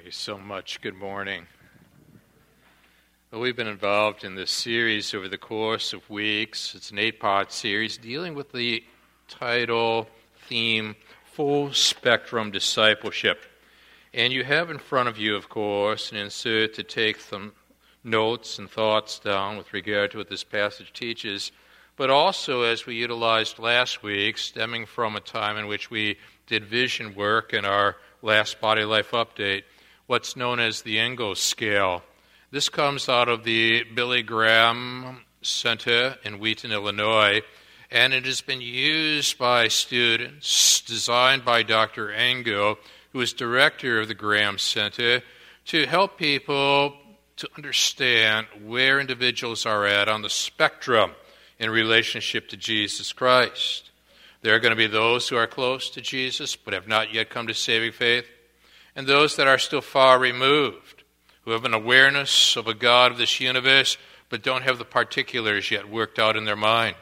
Thank you so much. Good morning. Well, we've been involved in this series over the course of weeks. It's an eight part series dealing with the title, theme, Full Spectrum Discipleship. And you have in front of you, of course, an insert to take some notes and thoughts down with regard to what this passage teaches, but also, as we utilized last week, stemming from a time in which we did vision work in our last body life update, what's known as the Engel scale. This comes out of the Billy Graham Center in Wheaton, Illinois, and it has been used by students, designed by Dr. Engel, who is director of the Graham Center, to help people to understand where individuals are at on the spectrum in relationship to Jesus Christ. There are going to be those who are close to Jesus but have not yet come to saving faith, and those that are still far removed who have an awareness of a God of this universe, but don't have the particulars yet worked out in their mind.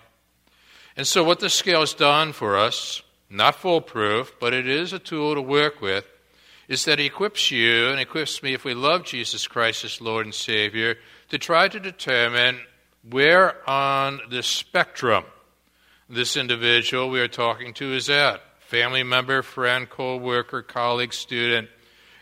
And so, what the scale has done for us, not foolproof, but it is a tool to work with, is that it equips you and equips me, if we love Jesus Christ as Lord and Savior, to try to determine where on the spectrum this individual we are talking to is at family member, friend, co worker, colleague, student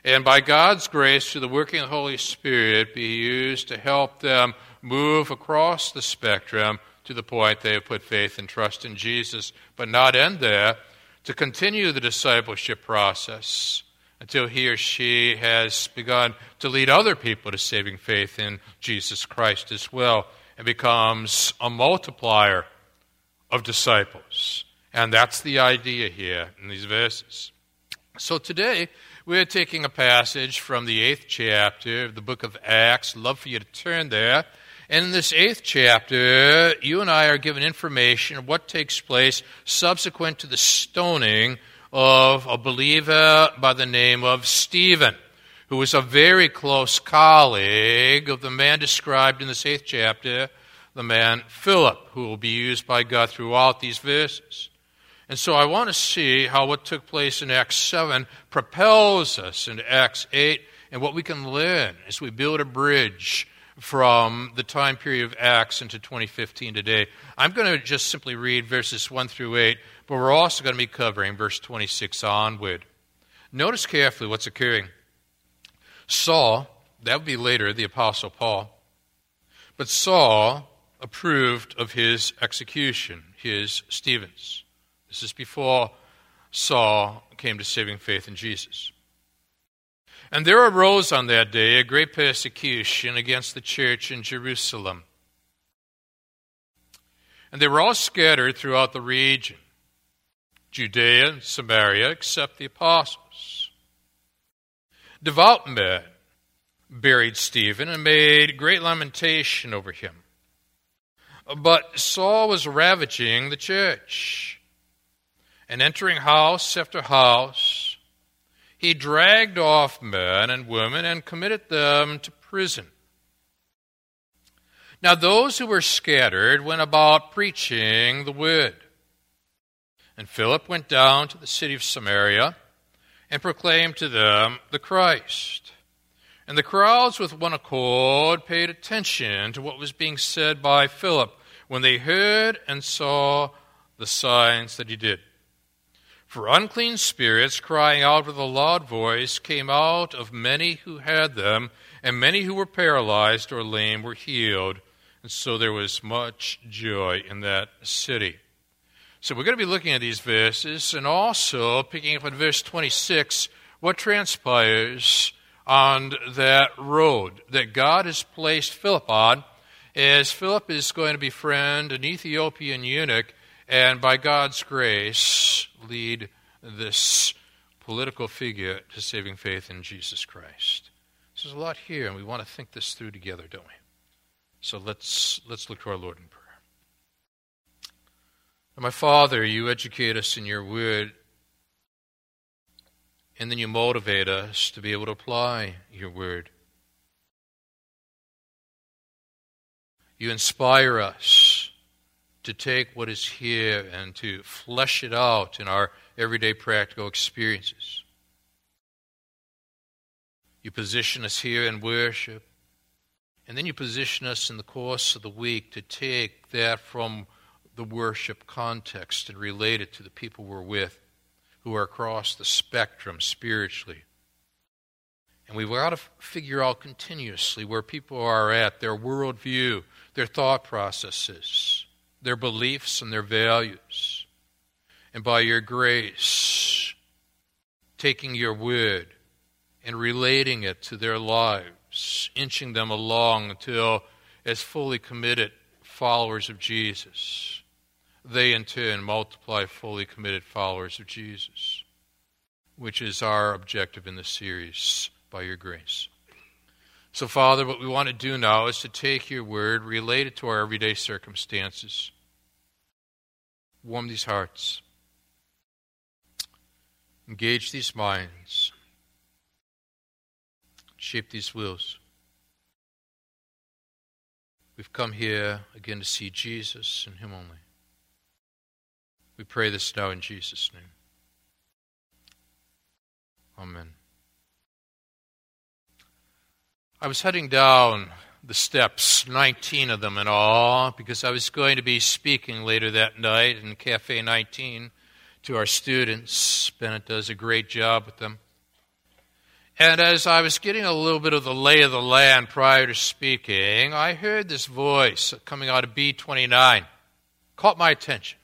and by God's grace, through the working of the Holy Spirit, be used to help them move across the spectrum to the point they have put faith and trust in Jesus, but not end there, to continue the discipleship process until he or she has begun to lead other people to saving faith in Jesus Christ as well and becomes a multiplier of disciples. And that's the idea here in these verses. So today, we're taking a passage from the eighth chapter of the book of Acts. Love for you to turn there. And in this eighth chapter, you and I are given information of what takes place subsequent to the stoning of a believer by the name of Stephen, who was a very close colleague of the man described in this eighth chapter, the man Philip, who will be used by God throughout these verses. And so I want to see how what took place in Acts 7 propels us into Acts 8 and what we can learn as we build a bridge from the time period of Acts into 2015 today. I'm going to just simply read verses 1 through 8, but we're also going to be covering verse 26 onward. Notice carefully what's occurring. Saul, that would be later the Apostle Paul, but Saul approved of his execution, his Stephen's. This is before Saul came to saving faith in Jesus. And there arose on that day a great persecution against the church in Jerusalem. And they were all scattered throughout the region Judea and Samaria, except the apostles. Devout men buried Stephen and made great lamentation over him. But Saul was ravaging the church and entering house after house, he dragged off men and women and committed them to prison. Now, those who were scattered went about preaching the word. And Philip went down to the city of Samaria and proclaimed to them the Christ. And the crowds, with one accord, paid attention to what was being said by Philip when they heard and saw the signs that he did. For unclean spirits, crying out with a loud voice, came out of many who had them, and many who were paralyzed or lame were healed. And so there was much joy in that city. So we're going to be looking at these verses and also picking up in verse 26 what transpires on that road that God has placed Philip on, as Philip is going to befriend an Ethiopian eunuch and by God's grace lead this political figure to saving faith in Jesus Christ. There's a lot here, and we want to think this through together, don't we? So let's let's look to our Lord in prayer. my Father, you educate us in your word, and then you motivate us to be able to apply your word. You inspire us to take what is here and to flesh it out in our everyday practical experiences. You position us here in worship. And then you position us in the course of the week to take that from the worship context and relate it to the people we're with who are across the spectrum spiritually. And we've got to figure out continuously where people are at, their worldview, their thought processes, their beliefs, and their values. And by your grace, taking your word and relating it to their lives, inching them along until, as fully committed followers of Jesus, they in turn multiply fully committed followers of Jesus, which is our objective in this series by your grace. So, Father, what we want to do now is to take your word, relate it to our everyday circumstances, warm these hearts, engage these minds, shape these wills. We've come here again to see Jesus and Him only. We pray this now in Jesus' name. Amen. I was heading down the steps, 19 of them in all, because I was going to be speaking later that night in Cafe 19 to our students. Bennett does a great job with them. And as I was getting a little bit of the lay of the land prior to speaking, I heard this voice coming out of B29. Caught my attention.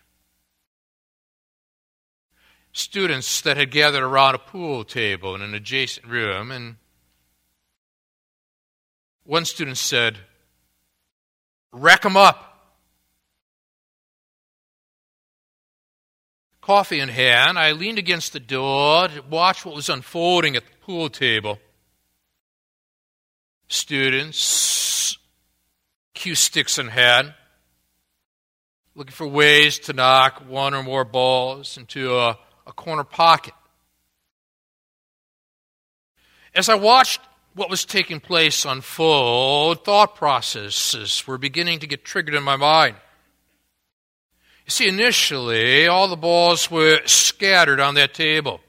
Students that had gathered around a pool table in an adjacent room, and one student said, Rack 'em up. Coffee in hand, I leaned against the door to watch what was unfolding at the pool table. Students, cue sticks in hand, looking for ways to knock one or more balls into a, a corner pocket. As I watched what was taking place unfold, thought processes were beginning to get triggered in my mind. You see, initially, all the balls were scattered on that table.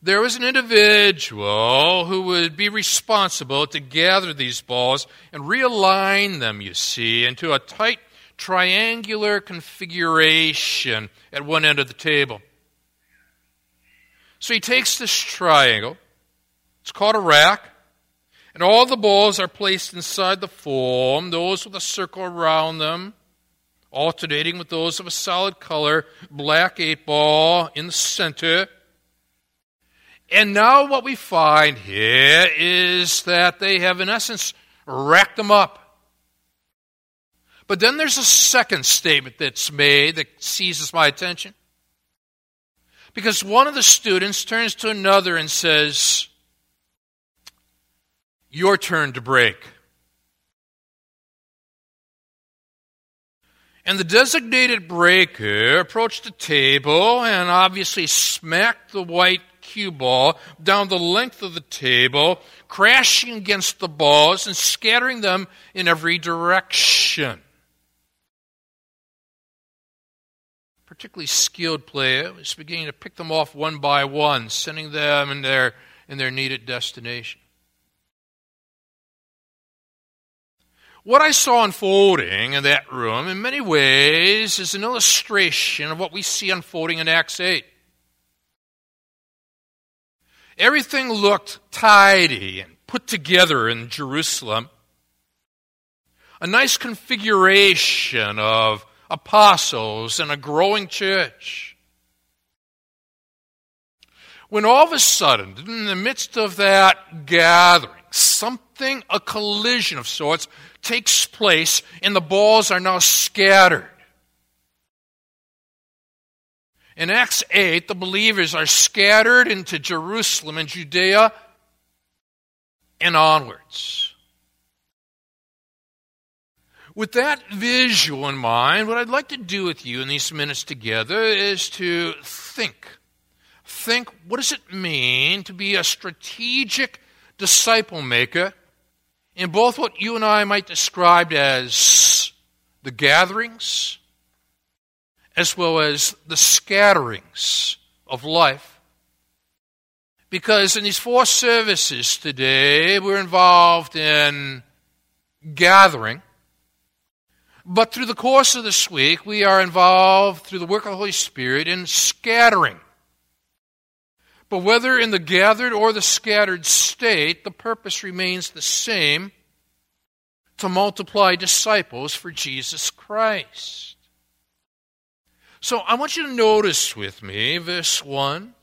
There was an individual who would be responsible to gather these balls and realign them, you see, into a tight triangular configuration at one end of the table. So he takes this triangle it's called a rack. And all the balls are placed inside the form, those with a circle around them, alternating with those of a solid color, black eight ball in the center. And now what we find here is that they have, in essence, racked them up. But then there's a second statement that's made that seizes my attention. Because one of the students turns to another and says, your turn to break. And the designated breaker approached the table and obviously smacked the white cue ball down the length of the table, crashing against the balls and scattering them in every direction. particularly skilled player was beginning to pick them off one by one, sending them in their, in their needed destination. What I saw unfolding in that room, in many ways, is an illustration of what we see unfolding in Acts 8. Everything looked tidy and put together in Jerusalem. A nice configuration of apostles and a growing church. When all of a sudden, in the midst of that gathering, something, a collision of sorts, takes place, and the balls are now scattered. In Acts 8, the believers are scattered into Jerusalem and Judea and onwards. With that visual in mind, what I'd like to do with you in these minutes together is to think. Think what does it mean to be a strategic disciple maker in both what you and I might describe as the gatherings as well as the scatterings of life. Because in these four services today, we're involved in gathering. But through the course of this week, we are involved through the work of the Holy Spirit in scattering. But whether in the gathered or the scattered state, the purpose remains the same to multiply disciples for Jesus Christ. So I want you to notice with me verse 1,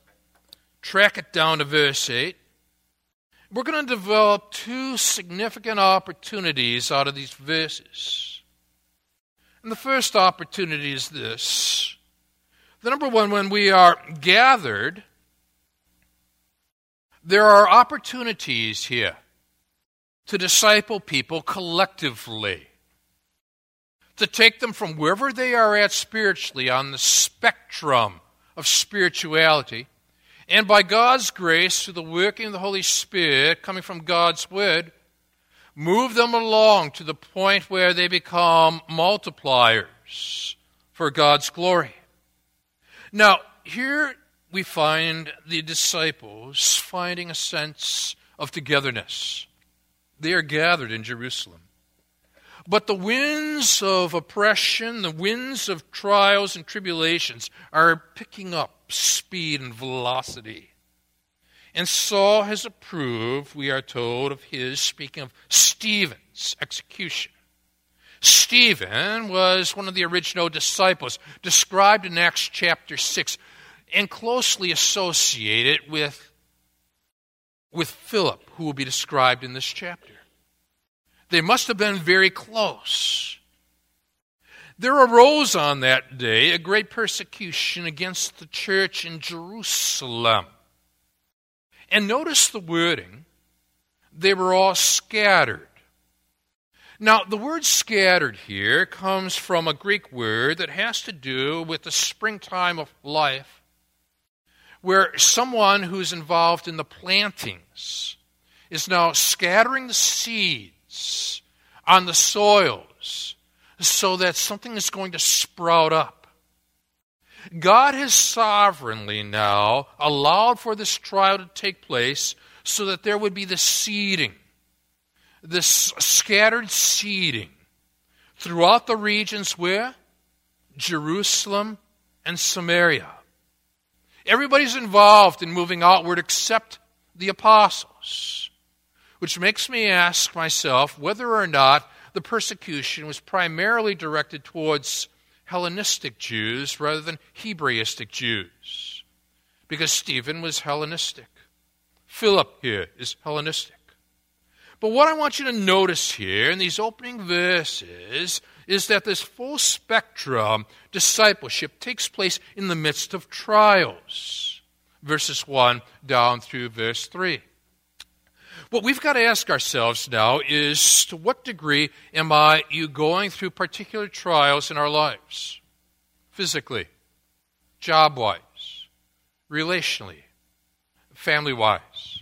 track it down to verse 8. We're going to develop two significant opportunities out of these verses. And the first opportunity is this. The number one, when we are gathered, there are opportunities here to disciple people collectively, to take them from wherever they are at spiritually on the spectrum of spirituality, and by God's grace, through the working of the Holy Spirit coming from God's Word, move them along to the point where they become multipliers for God's glory. Now, here we find the disciples finding a sense of togetherness. They are gathered in Jerusalem. But the winds of oppression, the winds of trials and tribulations are picking up speed and velocity. And Saul has approved, we are told, of his, speaking of Stephen's execution. Stephen was one of the original disciples, described in Acts chapter 6, and closely associated with, with Philip, who will be described in this chapter. They must have been very close. There arose on that day a great persecution against the church in Jerusalem. And notice the wording they were all scattered. Now, the word scattered here comes from a Greek word that has to do with the springtime of life, where someone who's involved in the plantings is now scattering the seeds on the soils so that something is going to sprout up. God has sovereignly now allowed for this trial to take place so that there would be the seeding, this scattered seeding throughout the regions where? Jerusalem and Samaria. Everybody's involved in moving outward except the apostles. Which makes me ask myself whether or not the persecution was primarily directed towards Hellenistic Jews rather than Hebraistic Jews. Because Stephen was Hellenistic. Philip here is Hellenistic. But what I want you to notice here in these opening verses is that this full spectrum discipleship takes place in the midst of trials. Verses 1 down through verse 3. What we've got to ask ourselves now is to what degree am I you going through particular trials in our lives? Physically, job wise, relationally, family wise.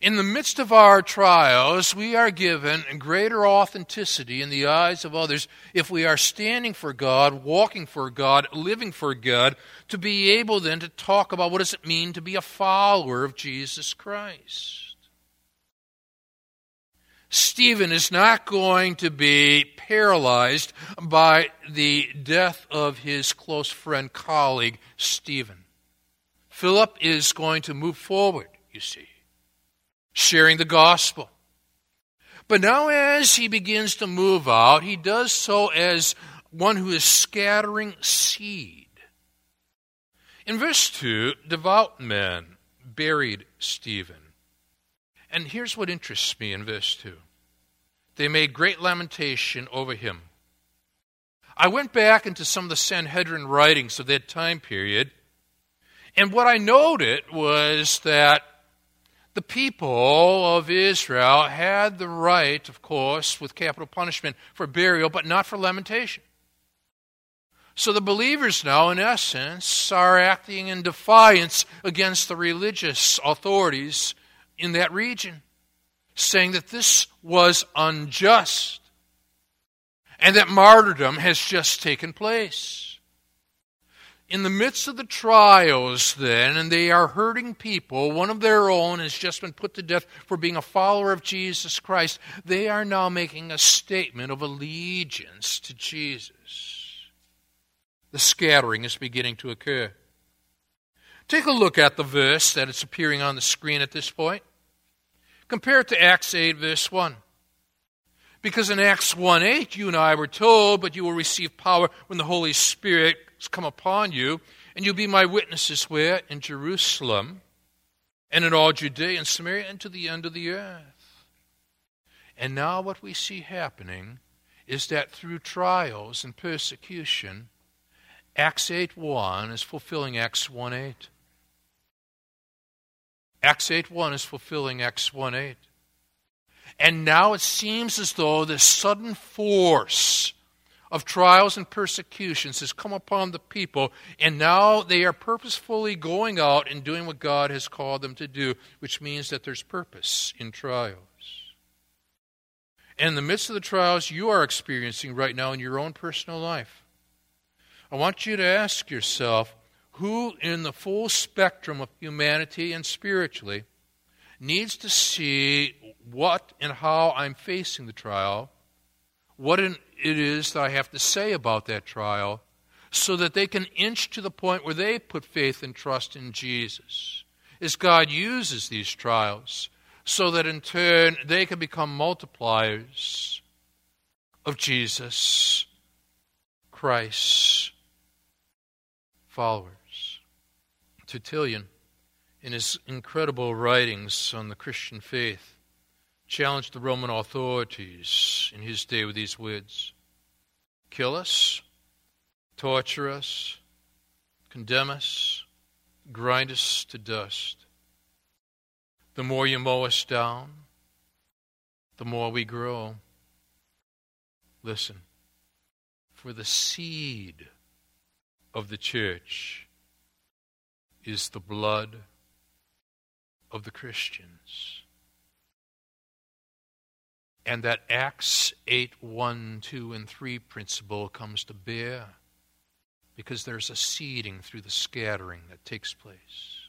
In the midst of our trials, we are given greater authenticity in the eyes of others if we are standing for God, walking for God, living for God, to be able then to talk about what does it mean to be a follower of Jesus Christ. Stephen is not going to be paralyzed by the death of his close friend, colleague, Stephen. Philip is going to move forward, you see sharing the gospel. But now, as he begins to move out, he does so as one who is scattering seed. In verse 2, devout men buried Stephen. And here's what interests me in verse 2 they made great lamentation over him. I went back into some of the Sanhedrin writings of that time period, and what I noted was that the people of Israel had the right, of course, with capital punishment for burial, but not for lamentation. So the believers now, in essence, are acting in defiance against the religious authorities in that region, saying that this was unjust and that martyrdom has just taken place. In the midst of the trials, then, and they are hurting people, one of their own has just been put to death for being a follower of Jesus Christ, they are now making a statement of allegiance to Jesus. The scattering is beginning to occur. Take a look at the verse that is appearing on the screen at this point. Compare it to Acts 8, verse 1. Because in Acts 1 8, you and I were told, but you will receive power when the Holy Spirit come upon you, and you'll be my witnesses where? In Jerusalem, and in all Judea and Samaria, and to the end of the earth. And now, what we see happening is that through trials and persecution, Acts 8 1 is fulfilling Acts 1 8. Acts 8 1 is fulfilling Acts 1 8. And now it seems as though this sudden force of trials and persecutions has come upon the people, and now they are purposefully going out and doing what God has called them to do, which means that there's purpose in trials. And in the midst of the trials you are experiencing right now in your own personal life, I want you to ask yourself who, in the full spectrum of humanity and spiritually, needs to see what and how I'm facing the trial, what it is that I have to say about that trial, so that they can inch to the point where they put faith and trust in Jesus. As God uses these trials, so that in turn they can become multipliers of Jesus Christ followers. Tertullian, in his incredible writings on the Christian faith, challenged the Roman authorities in his day with these words Kill us, torture us, condemn us, grind us to dust. The more you mow us down, the more we grow. Listen, for the seed of the church is the blood of the Christians. And that Acts 8 1, 2, and 3 principle comes to bear because there's a seeding through the scattering that takes place.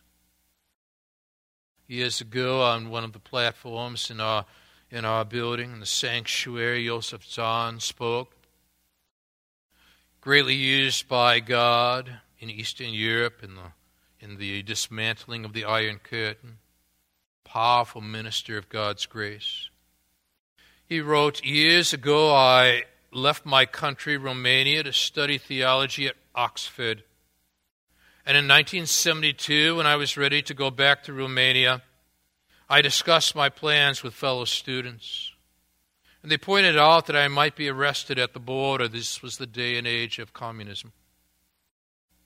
Years ago, on one of the platforms in our, in our building, in the sanctuary, Joseph Tson spoke. Greatly used by God in Eastern Europe in the in the dismantling of the Iron Curtain, powerful minister of God's grace. He wrote, Years ago, I left my country, Romania, to study theology at Oxford. And in 1972, when I was ready to go back to Romania, I discussed my plans with fellow students. And they pointed out that I might be arrested at the border. This was the day and age of communism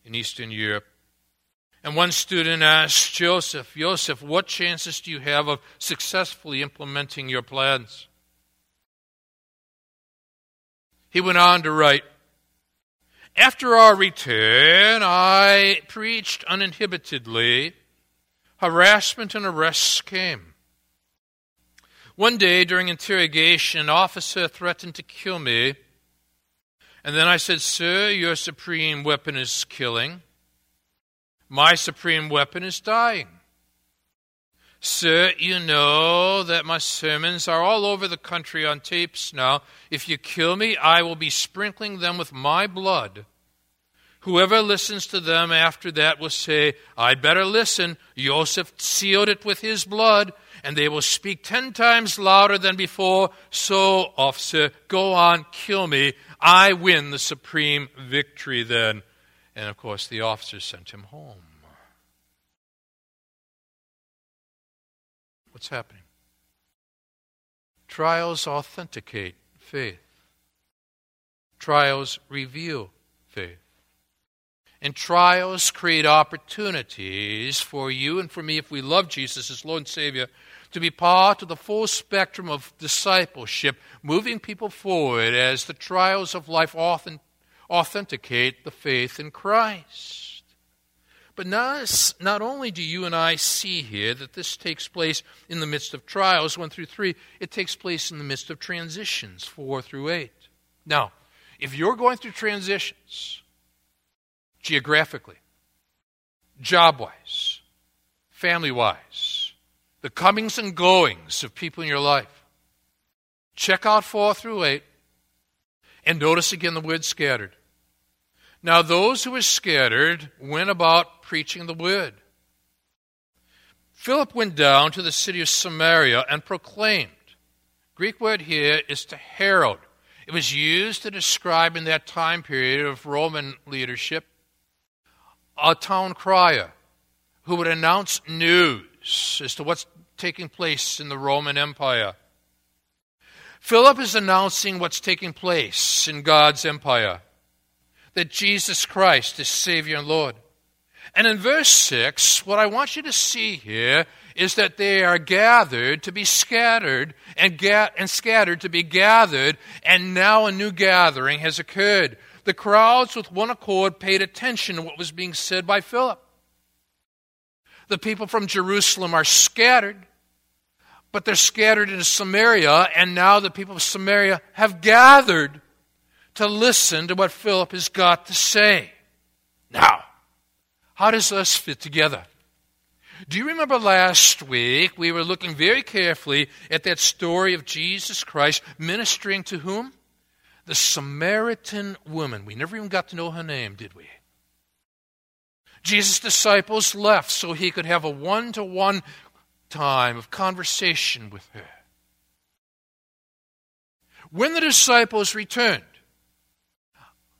in Eastern Europe. And one student asked Joseph, Joseph, what chances do you have of successfully implementing your plans? He went on to write, After our return, I preached uninhibitedly. Harassment and arrests came. One day during interrogation, an officer threatened to kill me. And then I said, Sir, your supreme weapon is killing. My supreme weapon is dying. Sir, you know that my sermons are all over the country on tapes now. If you kill me, I will be sprinkling them with my blood. Whoever listens to them after that will say, I'd better listen. Joseph sealed it with his blood, and they will speak ten times louder than before. So, officer, go on, kill me. I win the supreme victory then. And of course, the officer sent him home. What's happening? Trials authenticate faith, trials reveal faith. And trials create opportunities for you and for me, if we love Jesus as Lord and Savior, to be part of the full spectrum of discipleship, moving people forward as the trials of life often authenticate the faith in Christ. But not, not only do you and I see here that this takes place in the midst of trials, 1 through 3, it takes place in the midst of transitions, 4 through 8. Now, if you're going through transitions, geographically, job wise, family wise, the comings and goings of people in your life. Check out 4 through 8 and notice again the word scattered. Now, those who were scattered went about preaching the word. Philip went down to the city of Samaria and proclaimed. Greek word here is to herald. It was used to describe in that time period of Roman leadership a town crier who would announce news as to what's taking place in the Roman Empire. Philip is announcing what's taking place in God's empire that Jesus Christ is Savior and Lord. And in verse 6, what I want you to see here is that they are gathered to be scattered and, ga- and scattered to be gathered, and now a new gathering has occurred. The crowds, with one accord, paid attention to what was being said by Philip. The people from Jerusalem are scattered, but they're scattered into Samaria, and now the people of Samaria have gathered to listen to what Philip has got to say. Now, how does this fit together? Do you remember last week we were looking very carefully at that story of Jesus Christ ministering to whom? The Samaritan woman. We never even got to know her name, did we? Jesus' disciples left so he could have a one to one time of conversation with her. When the disciples returned,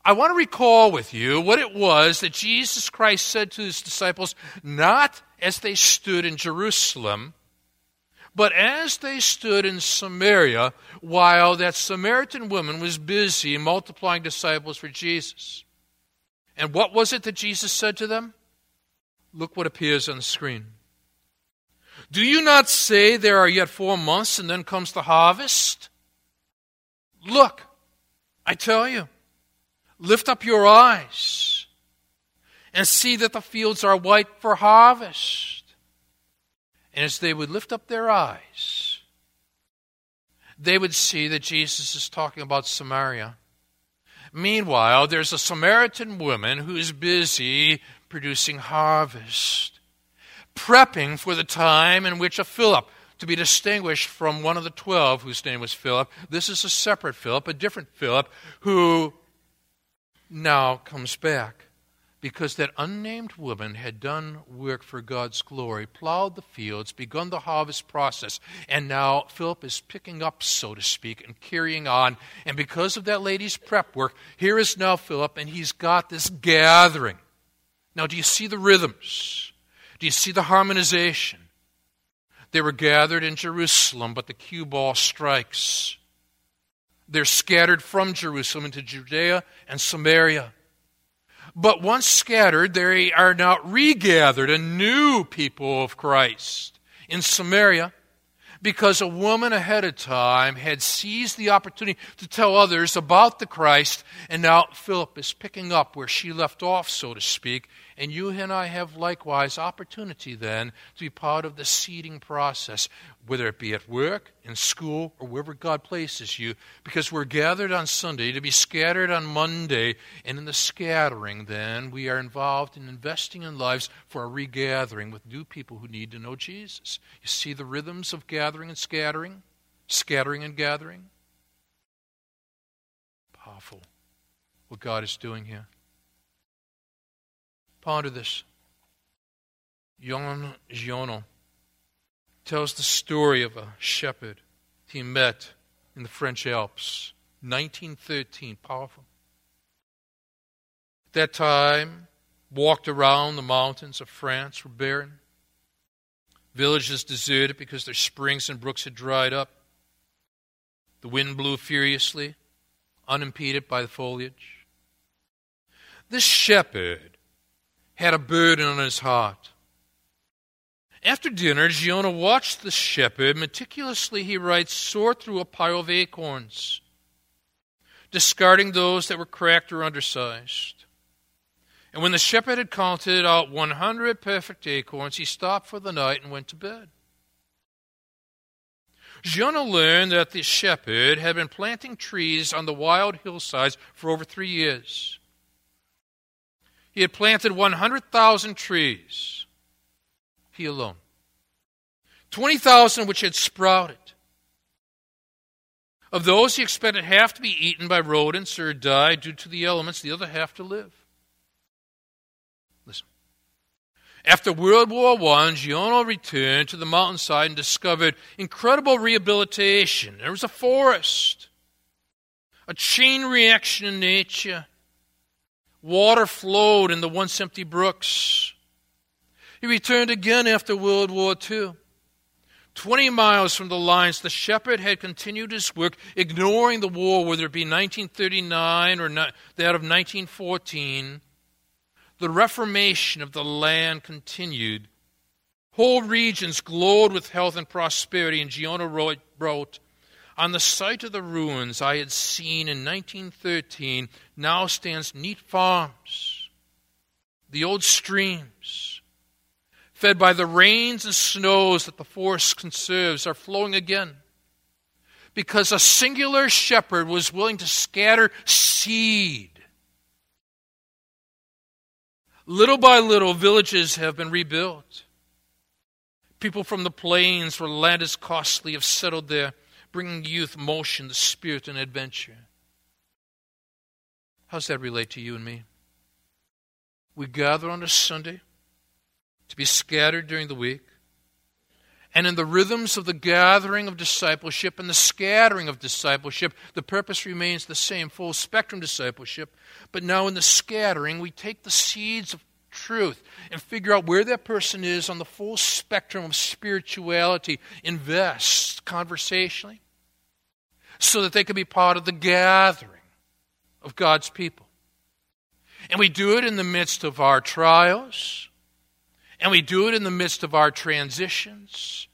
I want to recall with you what it was that Jesus Christ said to his disciples, not as they stood in Jerusalem, but as they stood in Samaria while that Samaritan woman was busy multiplying disciples for Jesus. And what was it that Jesus said to them? Look what appears on the screen. Do you not say there are yet four months and then comes the harvest? Look, I tell you. Lift up your eyes and see that the fields are white for harvest. And as they would lift up their eyes, they would see that Jesus is talking about Samaria. Meanwhile, there's a Samaritan woman who's busy producing harvest, prepping for the time in which a Philip, to be distinguished from one of the twelve whose name was Philip, this is a separate Philip, a different Philip, who now comes back because that unnamed woman had done work for God's glory, plowed the fields, begun the harvest process, and now Philip is picking up, so to speak, and carrying on. And because of that lady's prep work, here is now Philip, and he's got this gathering. Now, do you see the rhythms? Do you see the harmonization? They were gathered in Jerusalem, but the cue ball strikes. They're scattered from Jerusalem into Judea and Samaria. But once scattered, they are now regathered, a new people of Christ in Samaria, because a woman ahead of time had seized the opportunity to tell others about the Christ, and now Philip is picking up where she left off, so to speak, and you and I have likewise opportunity then to be part of the seeding process, whether it be at work, in school, or wherever God places you, because we're gathered on Sunday to be scattered on Monday, and in the scattering, then, we are involved in investing in lives for a regathering with new people who need to know Jesus. You see the rhythms of gathering and scattering, scattering and gathering? Powerful what God is doing here. Ponder this. Jean Giono tells the story of a shepherd he met in the French Alps, 1913. Powerful. At that time, walked around the mountains of France were barren. Villages deserted because their springs and brooks had dried up. The wind blew furiously, unimpeded by the foliage. This shepherd had a burden on his heart. After dinner, Giono watched the shepherd. Meticulously, he writes, sort through a pile of acorns, discarding those that were cracked or undersized. And when the shepherd had counted out 100 perfect acorns, he stopped for the night and went to bed. Giono learned that the shepherd had been planting trees on the wild hillsides for over three years. He had planted 100,000 trees. He alone. 20,000 which had sprouted. Of those, he expected half to be eaten by rodents or die due to the elements, the other half to live. Listen. After World War I, Giono returned to the mountainside and discovered incredible rehabilitation. There was a forest, a chain reaction in nature. Water flowed in the once empty brooks. He returned again after World War II. 20 miles from the lines, the shepherd had continued his work, ignoring the war, whether it be 1939 or not, that of 1914. The reformation of the land continued. Whole regions glowed with health and prosperity, and Giono wrote, wrote On the site of the ruins I had seen in 1913 now stands neat farms, the old streams, fed by the rains and snows that the forest conserves, are flowing again. Because a singular shepherd was willing to scatter seed. Little by little, villages have been rebuilt. People from the plains where land is costly have settled there, bringing youth, motion, the spirit, and adventure. How does that relate to you and me? We gather on a Sunday to be scattered during the week. And in the rhythms of the gathering of discipleship and the scattering of discipleship, the purpose remains the same full spectrum discipleship. But now in the scattering, we take the seeds of truth and figure out where that person is on the full spectrum of spirituality, invest conversationally, so that they can be part of the gathering of God's people. And we do it in the midst of our trials and we do it in the midst of our transitions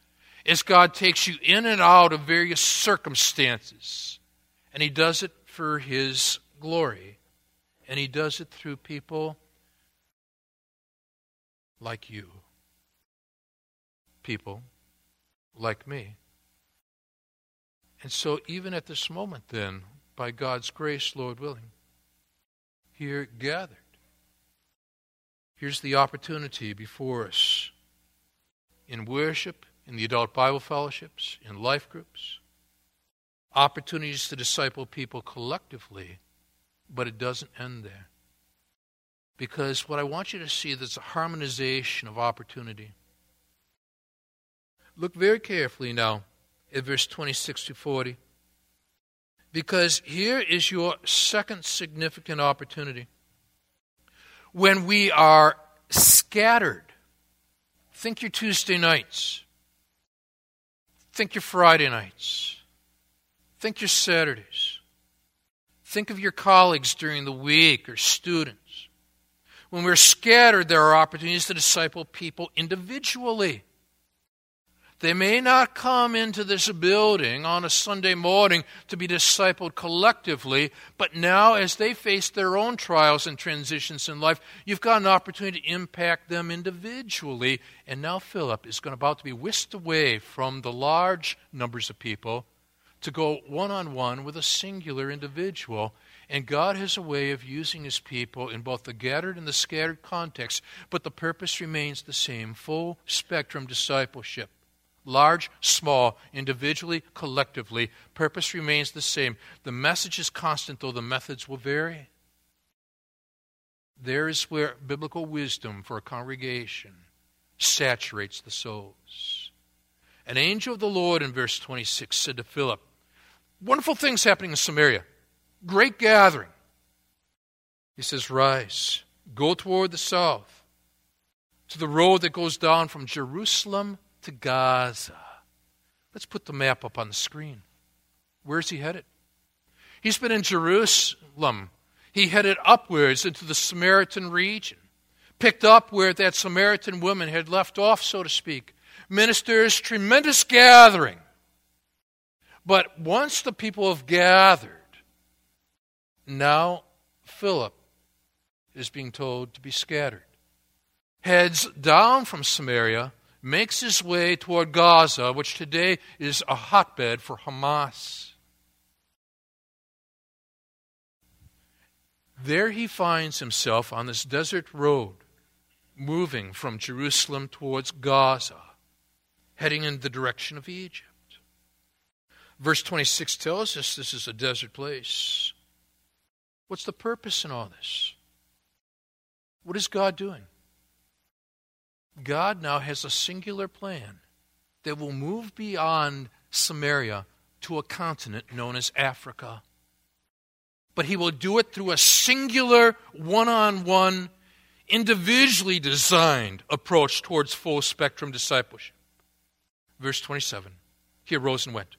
as God takes you in and out of various circumstances. And He does it for His glory. And He does it through people like you, people like me. And so, even at this moment, then, by God's grace, Lord willing, here gathered Here's the opportunity before us in worship, in the adult Bible fellowships, in life groups, opportunities to disciple people collectively, but it doesn't end there. Because what I want you to see is a harmonization of opportunity. Look very carefully now at verse 26 to 40. Because here is your second significant opportunity when we are scattered. Think your Tuesday nights. Think your Friday nights. Think your Saturdays. Think of your colleagues during the week or students. When we're scattered, there are opportunities to disciple people individually. They may not come into this building on a Sunday morning to be discipled collectively, but now, as they face their own trials and transitions in life, you've got an opportunity to impact them individually. And now, Philip is going about to be whisked away from the large numbers of people to go one on one with a singular individual. And God has a way of using his people in both the gathered and the scattered context, but the purpose remains the same full spectrum discipleship large, small, individually, collectively. Purpose remains the same. The message is constant, though the methods will vary. There is where biblical wisdom for a congregation saturates the souls. An angel of the Lord in verse 26 said to Philip, Wonderful things happening in Samaria, great gathering. He says, Rise, go toward the south, to the road that goes down from Jerusalem to Gaza. Let's put the map up on the screen. Where's he headed? He's been in Jerusalem. He headed upwards into the Samaritan region, picked up where that Samaritan woman had left off, so to speak. Ministers, tremendous gathering. But once the people have gathered, now Philip is being told to be scattered. Heads down from Samaria makes his way toward Gaza, which today is a hotbed for Hamas. there he finds himself on this desert road, moving from Jerusalem towards Gaza, heading in the direction of Egypt. Verse 26 tells us this is a desert place. What's the purpose in all this? What is God doing? God now has a singular plan that will move beyond Samaria to a continent known as Africa. But he will do it through a singular, one on one, individually designed approach towards full spectrum discipleship. Verse 27 He arose and went.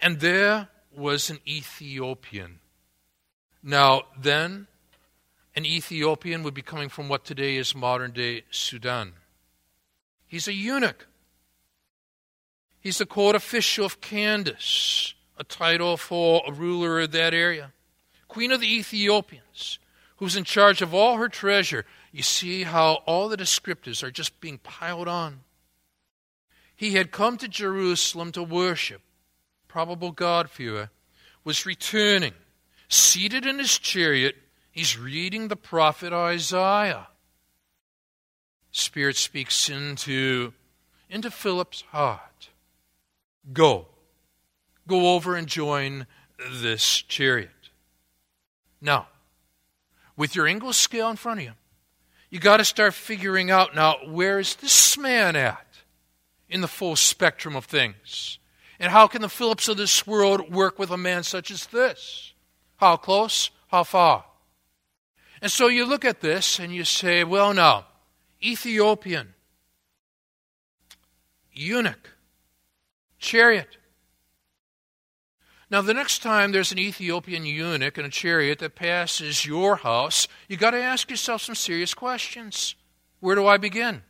And there was an Ethiopian. Now, then, an Ethiopian would be coming from what today is modern day Sudan. He's a eunuch. He's the court official of Candace, a title for a ruler of that area. Queen of the Ethiopians, who's in charge of all her treasure. You see how all the descriptives are just being piled on. He had come to Jerusalem to worship. Probable God-fearer was returning, seated in his chariot. He's reading the prophet Isaiah. Spirit speaks into, into Philip's heart. Go. Go over and join this chariot. Now, with your Engel's scale in front of you, you got to start figuring out now where is this man at in the full spectrum of things? And how can the Philips of this world work with a man such as this? How close? How far? And so you look at this and you say, well, now, Ethiopian, eunuch, chariot. Now, the next time there's an Ethiopian eunuch in a chariot that passes your house, you've got to ask yourself some serious questions. Where do I begin?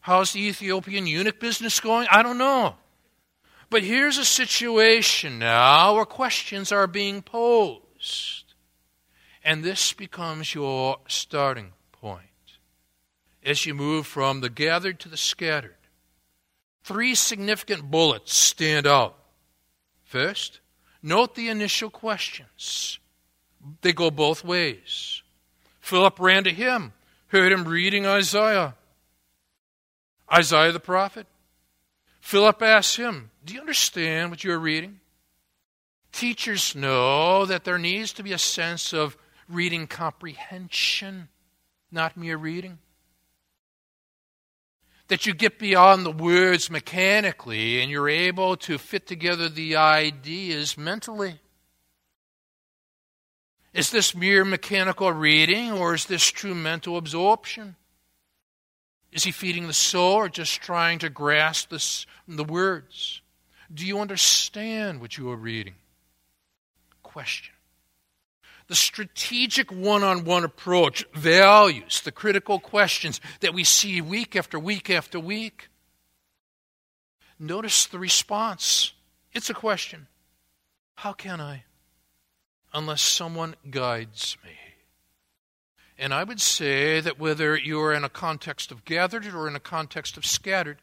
How's the Ethiopian eunuch business going? I don't know. But here's a situation now where questions are being posed. And this becomes your starting point as you move from the gathered to the scattered. Three significant bullets stand out. First, note the initial questions. They go both ways. Philip ran to him, heard him reading Isaiah. Isaiah the prophet. Philip asked him, Do you understand what you're reading? Teachers know that there needs to be a sense of reading comprehension, not mere reading that you get beyond the words mechanically and you're able to fit together the ideas mentally. Is this mere mechanical reading or is this true mental absorption? Is he feeding the soul or just trying to grasp this, the words? Do you understand what you are reading? Question the strategic one on one approach values the critical questions that we see week after week after week. Notice the response. It's a question How can I? Unless someone guides me. And I would say that whether you're in a context of gathered or in a context of scattered,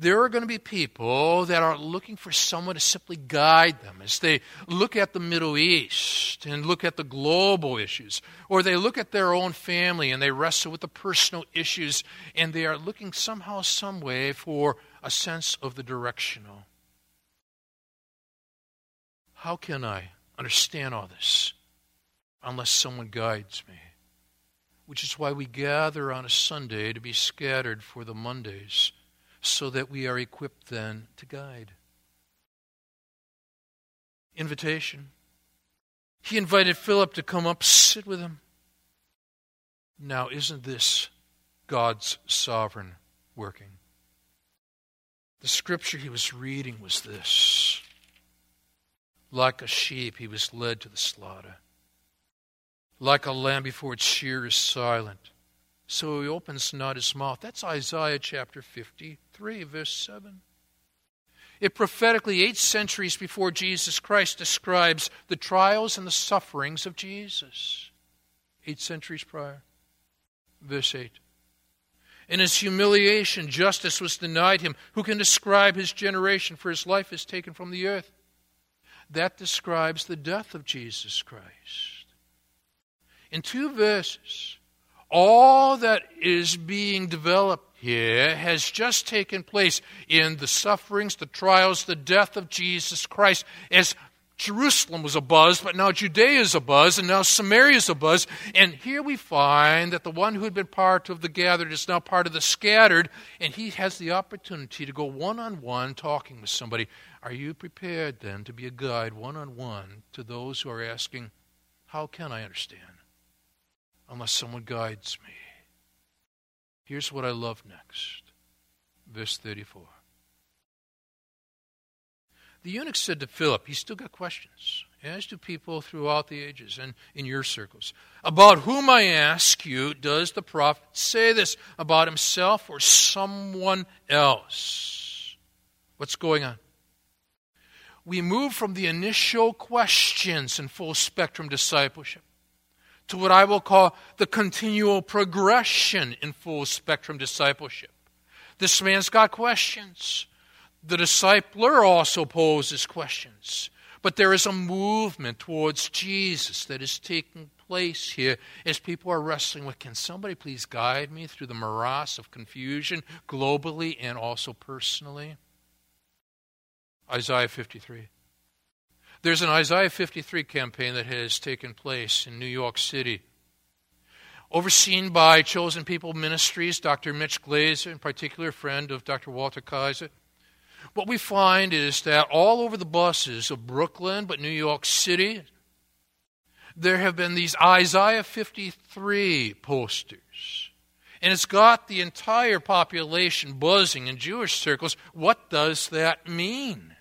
there are going to be people that are looking for someone to simply guide them as they look at the Middle East and look at the global issues, or they look at their own family and they wrestle with the personal issues, and they are looking somehow, some way for a sense of the directional. How can I understand all this unless someone guides me? Which is why we gather on a Sunday to be scattered for the Mondays so that we are equipped then to guide. Invitation. He invited Philip to come up, sit with him. Now, isn't this God's sovereign working? The scripture he was reading was this Like a sheep, he was led to the slaughter. Like a lamb before its shearer is silent, so he opens not his mouth. That's Isaiah chapter 53, verse 7. It prophetically, eight centuries before Jesus Christ, describes the trials and the sufferings of Jesus. Eight centuries prior. Verse 8. In his humiliation, justice was denied him. Who can describe his generation? For his life is taken from the earth. That describes the death of Jesus Christ. In two verses, all that is being developed here has just taken place in the sufferings, the trials, the death of Jesus Christ as Jerusalem was abuzz, but now Judea is abuzz, and now Samaria is abuzz. And here we find that the one who had been part of the gathered is now part of the scattered, and he has the opportunity to go one on one talking with somebody. Are you prepared then to be a guide one on one to those who are asking, How can I understand? Unless someone guides me. Here's what I love next. Verse 34. The eunuch said to Philip, he's still got questions, as do people throughout the ages and in your circles. About whom I ask you, does the prophet say this? About himself or someone else? What's going on? We move from the initial questions in full spectrum discipleship to what I will call the continual progression in full spectrum discipleship. This man's got questions. The discipler also poses questions. But there is a movement towards Jesus that is taking place here as people are wrestling with can somebody please guide me through the morass of confusion globally and also personally? Isaiah 53. There's an Isaiah 53 campaign that has taken place in New York City overseen by Chosen People Ministries, Dr. Mitch Glaser, in particular, a friend of Dr. Walter Kaiser what we find is that all over the buses of Brooklyn, but New York City, there have been these Isaiah 53 posters. And it's got the entire population buzzing in Jewish circles. What does that mean?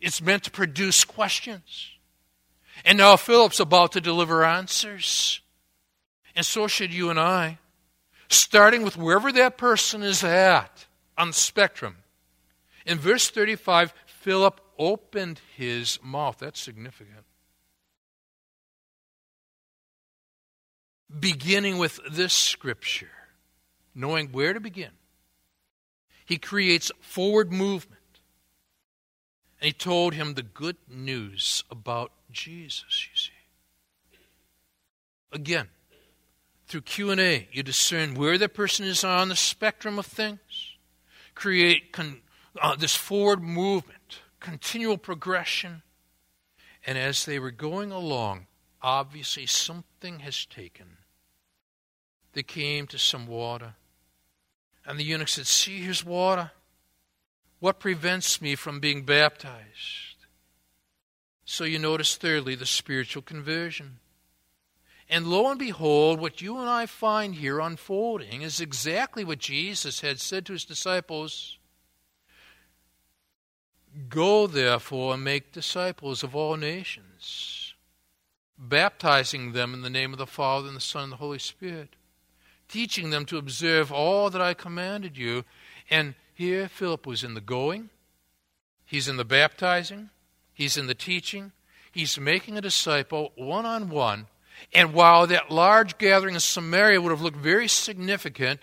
It's meant to produce questions. And now Philip's about to deliver answers. And so should you and I, starting with wherever that person is at on the spectrum. In verse 35, Philip opened his mouth. That's significant. Beginning with this scripture, knowing where to begin, he creates forward movement. And he told him the good news about Jesus, you see. Again, through Q&A, you discern where the person is on the spectrum of things. Create con- uh, this forward movement, continual progression. And as they were going along, obviously something has taken. They came to some water. And the eunuch said, See, here's water. What prevents me from being baptized? So you notice, thirdly, the spiritual conversion. And lo and behold, what you and I find here unfolding is exactly what Jesus had said to his disciples Go therefore and make disciples of all nations, baptizing them in the name of the Father and the Son and the Holy Spirit, teaching them to observe all that I commanded you. And here Philip was in the going, he's in the baptizing, he's in the teaching, he's making a disciple one on one. And while that large gathering in Samaria would have looked very significant,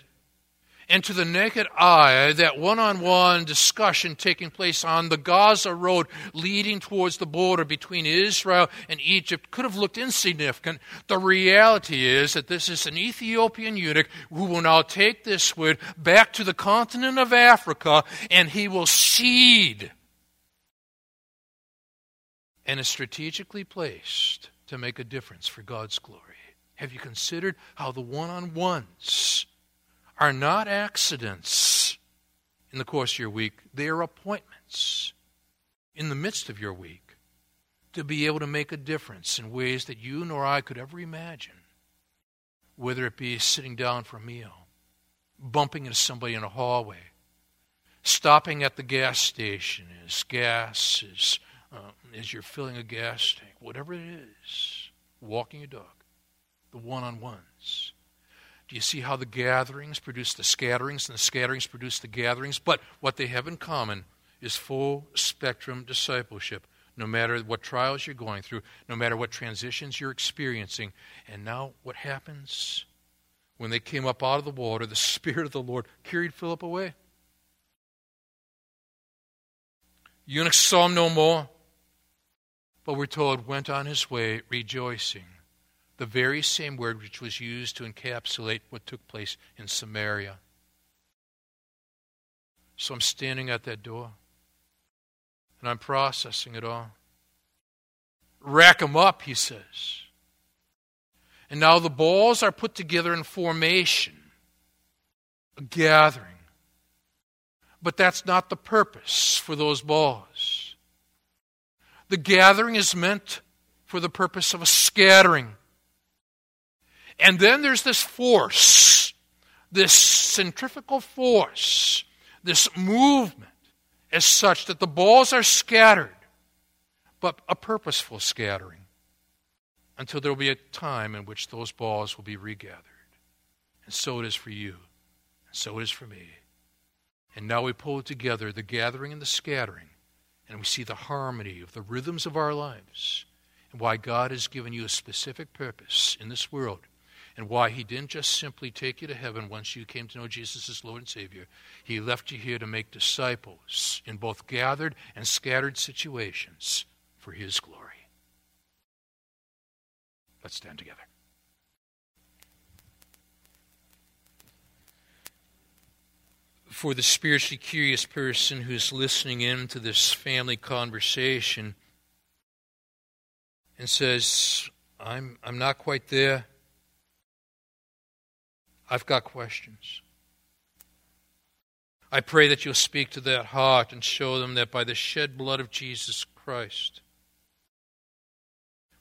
and to the naked eye, that one on one discussion taking place on the Gaza Road leading towards the border between Israel and Egypt could have looked insignificant. The reality is that this is an Ethiopian eunuch who will now take this word back to the continent of Africa and he will seed and is strategically placed to make a difference for God's glory. Have you considered how the one on ones are not accidents in the course of your week, they are appointments in the midst of your week to be able to make a difference in ways that you nor I could ever imagine. Whether it be sitting down for a meal, bumping into somebody in a hallway, stopping at the gas station as gas is uh, as you're filling a gas tank, whatever it is, walking your dog, the one on ones do you see how the gatherings produce the scatterings and the scatterings produce the gatherings? But what they have in common is full spectrum discipleship, no matter what trials you're going through, no matter what transitions you're experiencing. And now, what happens? When they came up out of the water, the Spirit of the Lord carried Philip away. Eunuch saw him no more, but we're told went on his way rejoicing the very same word which was used to encapsulate what took place in Samaria. So I'm standing at that door and I'm processing it all. Rack them up, he says. And now the balls are put together in formation, a gathering. But that's not the purpose for those balls. The gathering is meant for the purpose of a scattering. And then there's this force, this centrifugal force, this movement as such that the balls are scattered, but a purposeful scattering until there will be a time in which those balls will be regathered. And so it is for you, and so it is for me. And now we pull together the gathering and the scattering, and we see the harmony of the rhythms of our lives and why God has given you a specific purpose in this world and why he didn't just simply take you to heaven once you came to know Jesus as Lord and Savior. He left you here to make disciples in both gathered and scattered situations for his glory. Let's stand together. For the spiritually curious person who's listening in to this family conversation and says, I'm, I'm not quite there. I've got questions. I pray that you'll speak to that heart and show them that by the shed blood of Jesus Christ,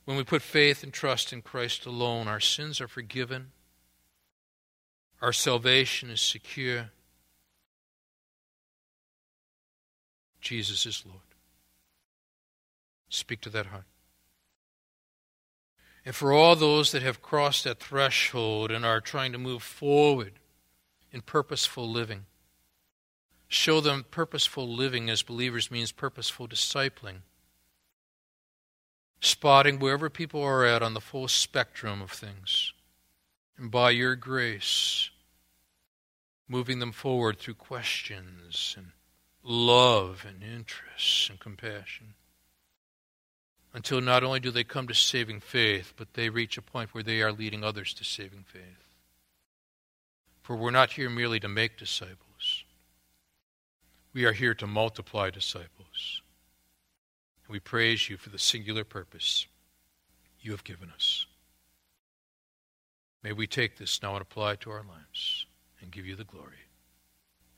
when we put faith and trust in Christ alone, our sins are forgiven, our salvation is secure. Jesus is Lord. Speak to that heart. And for all those that have crossed that threshold and are trying to move forward in purposeful living, show them purposeful living as believers means purposeful discipling. Spotting wherever people are at on the full spectrum of things. And by your grace, moving them forward through questions and love and interest and compassion until not only do they come to saving faith, but they reach a point where they are leading others to saving faith. For we're not here merely to make disciples, we are here to multiply disciples. And we praise you for the singular purpose you have given us. May we take this now and apply it to our lives and give you the glory.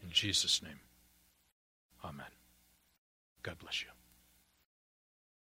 In Jesus' name, amen. God bless you.